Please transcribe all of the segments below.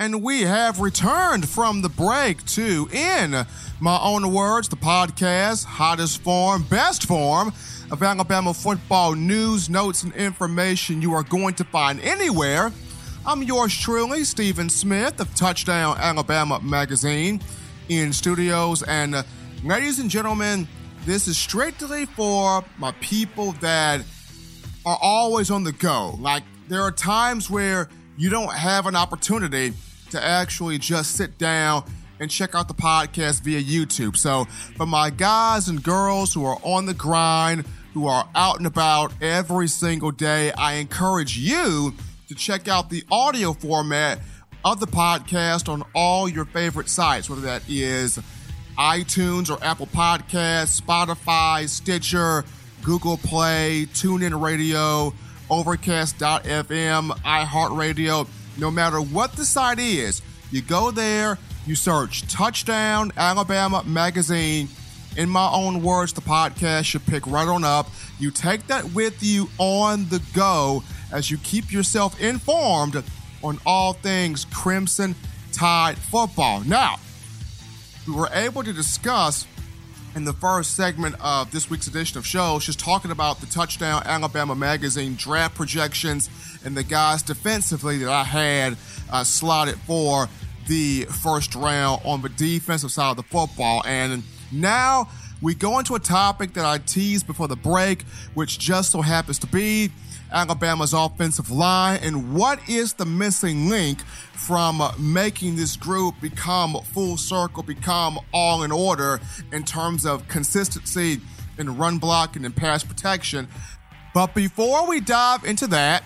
And we have returned from the break to, in my own words, the podcast, hottest form, best form of Alabama football news, notes, and information you are going to find anywhere. I'm yours truly, Stephen Smith of Touchdown Alabama Magazine, in studios. And uh, ladies and gentlemen, this is strictly for my people that are always on the go. Like, there are times where you don't have an opportunity to actually just sit down and check out the podcast via YouTube. So, for my guys and girls who are on the grind, who are out and about every single day, I encourage you to check out the audio format of the podcast on all your favorite sites, whether that is iTunes or Apple Podcasts, Spotify, Stitcher, Google Play, TuneIn Radio, Overcast.fm, iHeartRadio no matter what the site is, you go there, you search Touchdown Alabama Magazine. In my own words, the podcast should pick right on up. You take that with you on the go as you keep yourself informed on all things Crimson Tide football. Now, we were able to discuss in the first segment of this week's edition of show. She's talking about the Touchdown Alabama Magazine draft projections and the guys defensively that I had uh, slotted for the first round on the defensive side of the football. And now we go into a topic that I teased before the break, which just so happens to be Alabama's offensive line and what is the missing link from making this group become full circle, become all in order in terms of consistency in run blocking and pass protection. But before we dive into that,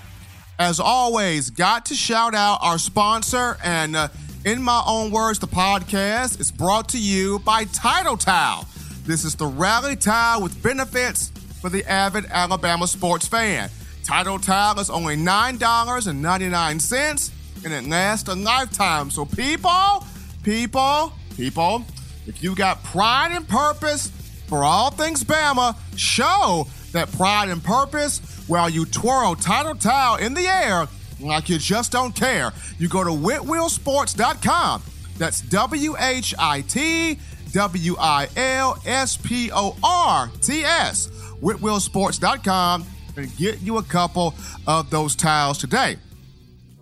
as always, got to shout out our sponsor. And uh, in my own words, the podcast is brought to you by Tidal Towel. This is the rally towel with benefits for the avid Alabama sports fan. Tidal Towel is only $9.99 and it lasts a lifetime. So, people, people, people, if you got pride and purpose for all things Bama, show that pride and purpose while you twirl Tidal Towel in the air like you just don't care. You go to whitwillsports.com. That's W H I T W I L S P O R T S. Whitwillsports.com and get you a couple of those tiles today.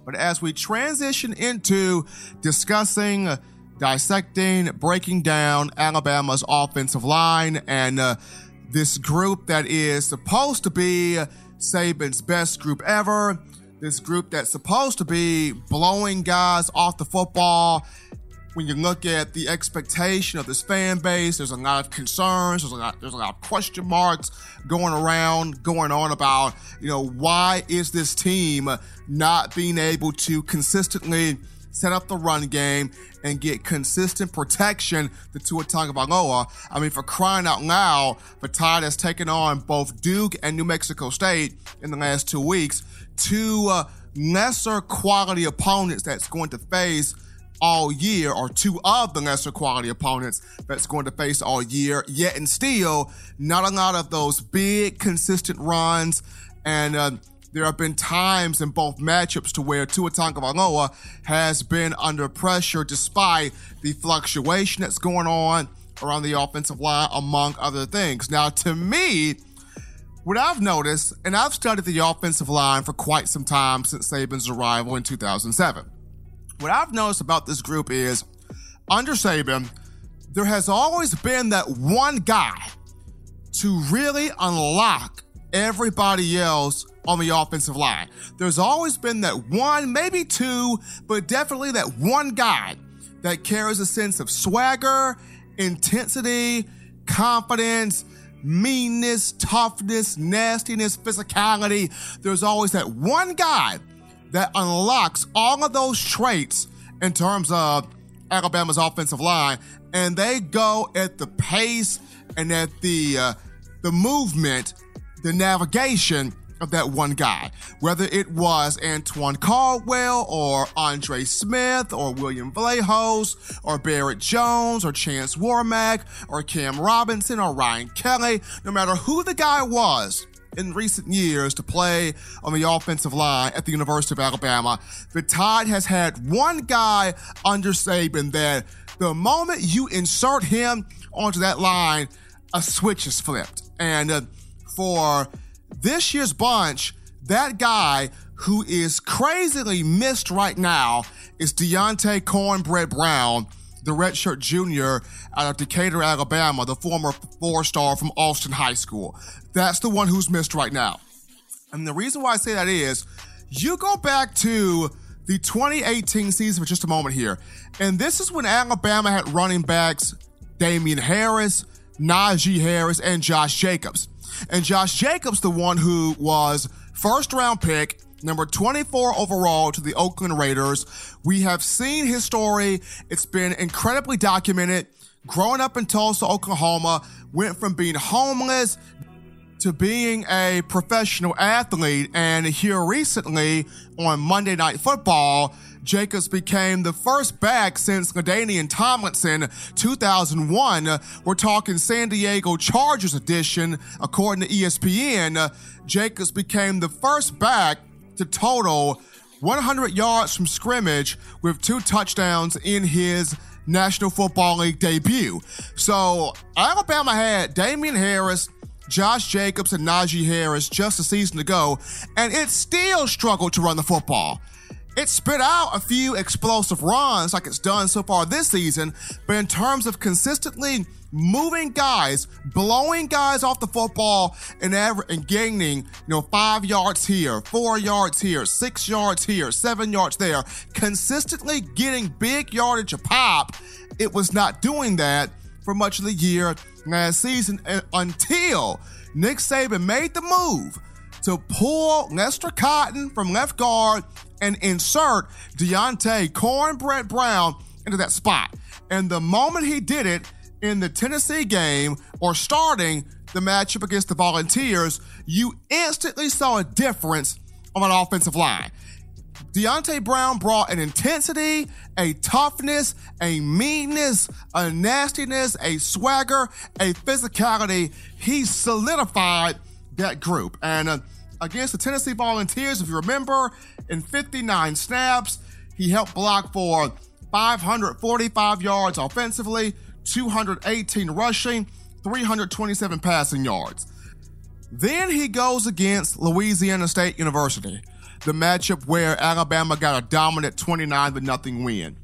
But as we transition into discussing, dissecting, breaking down Alabama's offensive line and uh, this group that is supposed to be Saban's best group ever. This group that's supposed to be blowing guys off the football. When you look at the expectation of this fan base, there's a lot of concerns. There's a lot, there's a lot of question marks going around, going on about, you know, why is this team not being able to consistently set up the run game and get consistent protection to Tua Tagovailoa. I mean, for crying out loud, the Tide has taken on both Duke and New Mexico State in the last two weeks, two uh, lesser quality opponents that's going to face all year, or two of the lesser quality opponents that's going to face all year. Yet and still, not a lot of those big, consistent runs. And uh, there have been times in both matchups to where Tua Tagovailoa has been under pressure despite the fluctuation that's going on around the offensive line, among other things. Now, to me, what I've noticed, and I've studied the offensive line for quite some time since Saban's arrival in 2007. What I've noticed about this group is under Saban, there has always been that one guy to really unlock everybody else on the offensive line. There's always been that one, maybe two, but definitely that one guy that carries a sense of swagger, intensity, confidence, meanness, toughness, nastiness, physicality. There's always that one guy that unlocks all of those traits in terms of Alabama's offensive line, and they go at the pace and at the uh, the movement, the navigation of that one guy, whether it was Antoine Caldwell or Andre Smith or William Vlachos or Barrett Jones or Chance Warmack or Cam Robinson or Ryan Kelly, no matter who the guy was in recent years to play on the offensive line at the University of Alabama. The Tide has had one guy under Saban that the moment you insert him onto that line, a switch is flipped. And uh, for this year's bunch, that guy who is crazily missed right now is Deonte Cornbread Brown, the redshirt junior out of Decatur, Alabama, the former four star from Austin High School. That's the one who's missed right now. And the reason why I say that is you go back to the 2018 season for just a moment here, and this is when Alabama had running backs Damien Harris, Najee Harris, and Josh Jacobs. And Josh Jacobs, the one who was first round pick, number 24 overall to the Oakland Raiders. We have seen his story. It's been incredibly documented. Growing up in Tulsa, Oklahoma, went from being homeless to being a professional athlete. And here recently on Monday Night Football, Jacobs became the first back since LaDainian Tomlinson 2001. We're talking San Diego Chargers edition. According to ESPN, Jacobs became the first back to total 100 yards from scrimmage with two touchdowns in his National Football League debut. So Alabama had Damien Harris, Josh Jacobs, and Najee Harris just a season ago, and it still struggled to run the football. It spit out a few explosive runs like it's done so far this season, but in terms of consistently moving guys, blowing guys off the football and, ever, and gaining, you know, five yards here, four yards here, six yards here, seven yards there, consistently getting big yardage a pop, it was not doing that for much of the year last season uh, until Nick Saban made the move to pull Lester Cotton from left guard and insert Deonte Cornbread Brown into that spot. And the moment he did it in the Tennessee game or starting the matchup against the Volunteers, you instantly saw a difference on an offensive line. Deonte Brown brought an intensity, a toughness, a meanness, a nastiness, a swagger, a physicality. He solidified that group. And uh, against the Tennessee Volunteers, if you remember, in 59 snaps, he helped block for 545 yards offensively, 218 rushing, 327 passing yards. Then he goes against Louisiana State University, the matchup where Alabama got a dominant 29 to nothing win.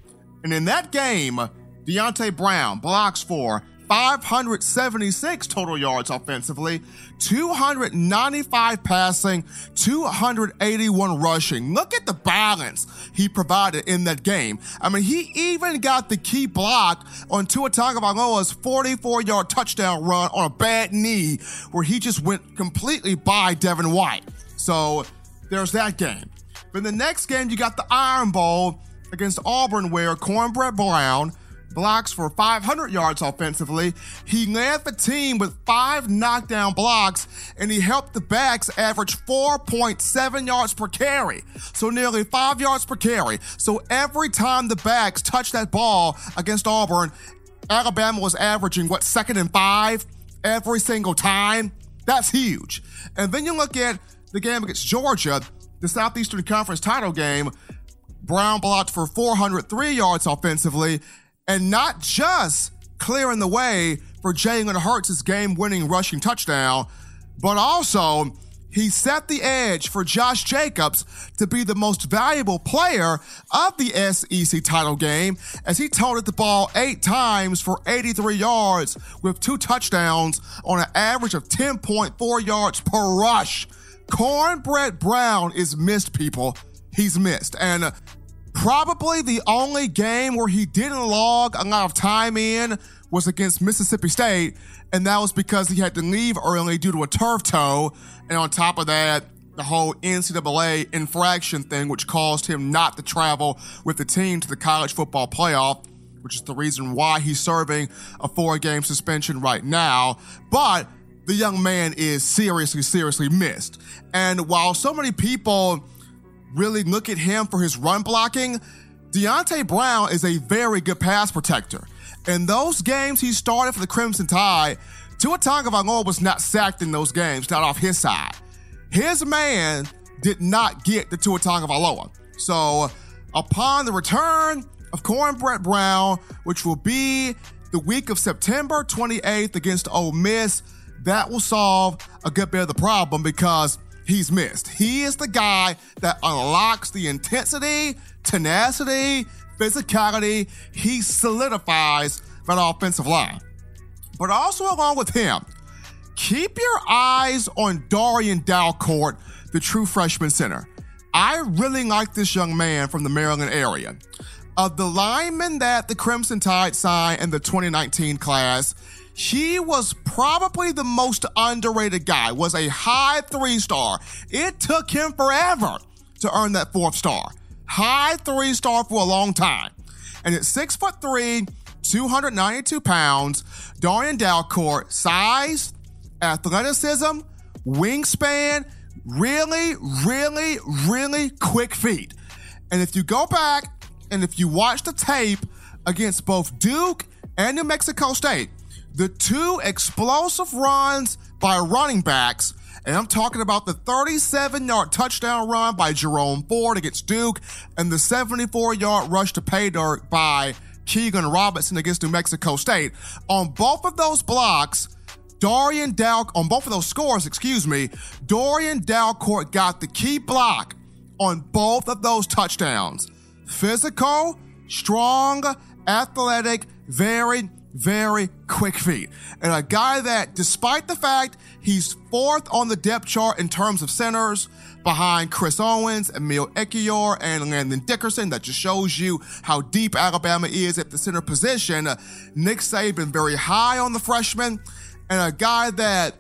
And in that game, Deonte Brown blocks for 576 total yards offensively, 295 passing, 281 rushing. Look at the balance he provided in that game. I mean, he even got the key block on Tua Tagovailoa's 44 yard touchdown run on a bad knee where he just went completely by Devin White. So there's that game. But in the next game, you got the Iron Bowl against Auburn where Cornbread Brown blocks for 500 yards offensively. He led the team with five knockdown blocks, and he helped the backs average 4.7 yards per carry. So nearly five yards per carry. So every time the backs touched that ball against Auburn, Alabama was averaging what second and five every single time. That's huge. And then you look at the game against Georgia, the Southeastern Conference title game. Brown blocked for 403 yards offensively and not just clearing the way for Jalen Hurts' game winning rushing touchdown, but also he set the edge for Josh Jacobs to be the most valuable player of the SEC title game as he toted the ball eight times for 83 yards with two touchdowns on an average of 10.4 yards per rush. Cornbread Brown is missed, people. He's missed. And Probably the only game where he didn't log a lot of time in was against Mississippi State, and that was because he had to leave early due to a turf toe. And on top of that, the whole NCAA infraction thing, which caused him not to travel with the team to the college football playoff, which is the reason why he's serving a four game suspension right now. But the young man is seriously, seriously missed. And while so many people really look at him for his run blocking, Deonte Brown is a very good pass protector. In those games he started for the Crimson Tide, Tua Tagovailoa was not sacked in those games, not off his side. His man did not get the Tua Tagovailoa. So upon the return of Cornbread Brown, which will be the week of September 28th against Ole Miss, that will solve a good bit of the problem because he's missed. He is the guy that unlocks the intensity, tenacity, physicality. He solidifies that offensive line. But also along with him, keep your eyes on Darrian Dalcourt, the true freshman center. I really like this young man from the Maryland area. Of the linemen that the Crimson Tide signed in the 2019 class, he was probably the most underrated guy, was a high three star. It took him forever to earn that fourth star. High three star for a long time. And at six foot three, 292 pounds, Darrian Dalcourt, size, athleticism, wingspan, really, really, really quick feet. And if you go back and if you watch the tape against both Duke and New Mexico State, the two explosive runs by running backs, and I'm talking about the 37 yard touchdown run by Jerome Ford against Duke and the 74 yard rush to pay dirt by Keilan Robinson against New Mexico State. On both of those blocks, Dorian Dow, on both of those scores, excuse me, Darrian Dalcourt got the key block on both of those touchdowns. Physical, strong, athletic, very, very quick feet. And a guy that, despite the fact he's fourth on the depth chart in terms of centers, behind Chris Owens, Emil Ekiyor, and Landon Dickerson, that just shows you how deep Alabama is at the center position. Nick Saban very high on the freshman, and a guy that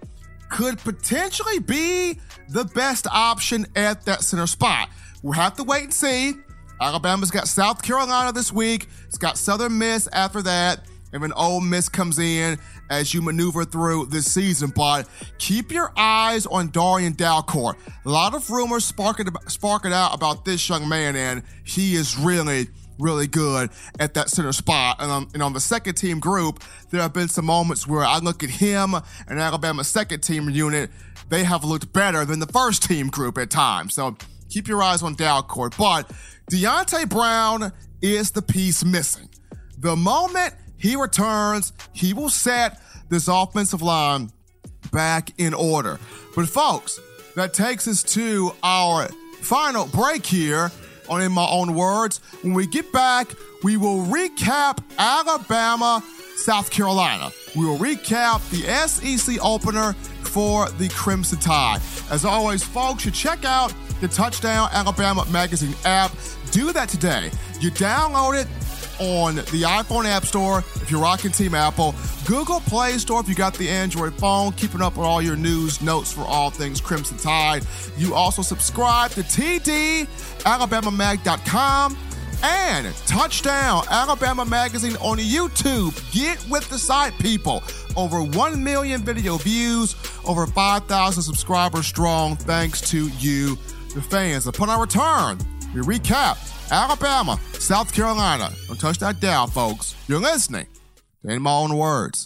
could potentially be the best option at that center spot. We'll have to wait and see. Alabama's got South Carolina this week. It's got Southern Miss after that. And then Ole Miss comes in as you maneuver through this season. But keep your eyes on Darrian Dalcourt. A lot of rumors sparking, sparking out about this young man, and he is really, really good at that center spot. And on, and on the second team group, there have been some moments where I look at him and Alabama's second team unit, they have looked better than the first team group at times. So keep your eyes on Dalcourt. But Deonte Brown is the piece missing. The moment he returns, he will set this offensive line back in order. But folks, that takes us to our final break here on In My Own Words. When we get back, we will recap Alabama, South Carolina. We will recap the SEC opener for the Crimson Tide. As always, folks, you check out the Touchdown Alabama Magazine app. Do that today. You download it on the iPhone App Store if you're rocking Team Apple, Google Play Store if you got the Android phone, keeping up with all your news, notes for all things Crimson Tide. You also subscribe to TDAlabamaMag.com and Touchdown Alabama Magazine on YouTube. Get with the site, people. Over 1 million video views, over 5,000 subscribers strong, thanks to you, the fans. Upon our return, we recap Alabama, South Carolina. Don't touch that dial, folks. You're listening to In My Own Words.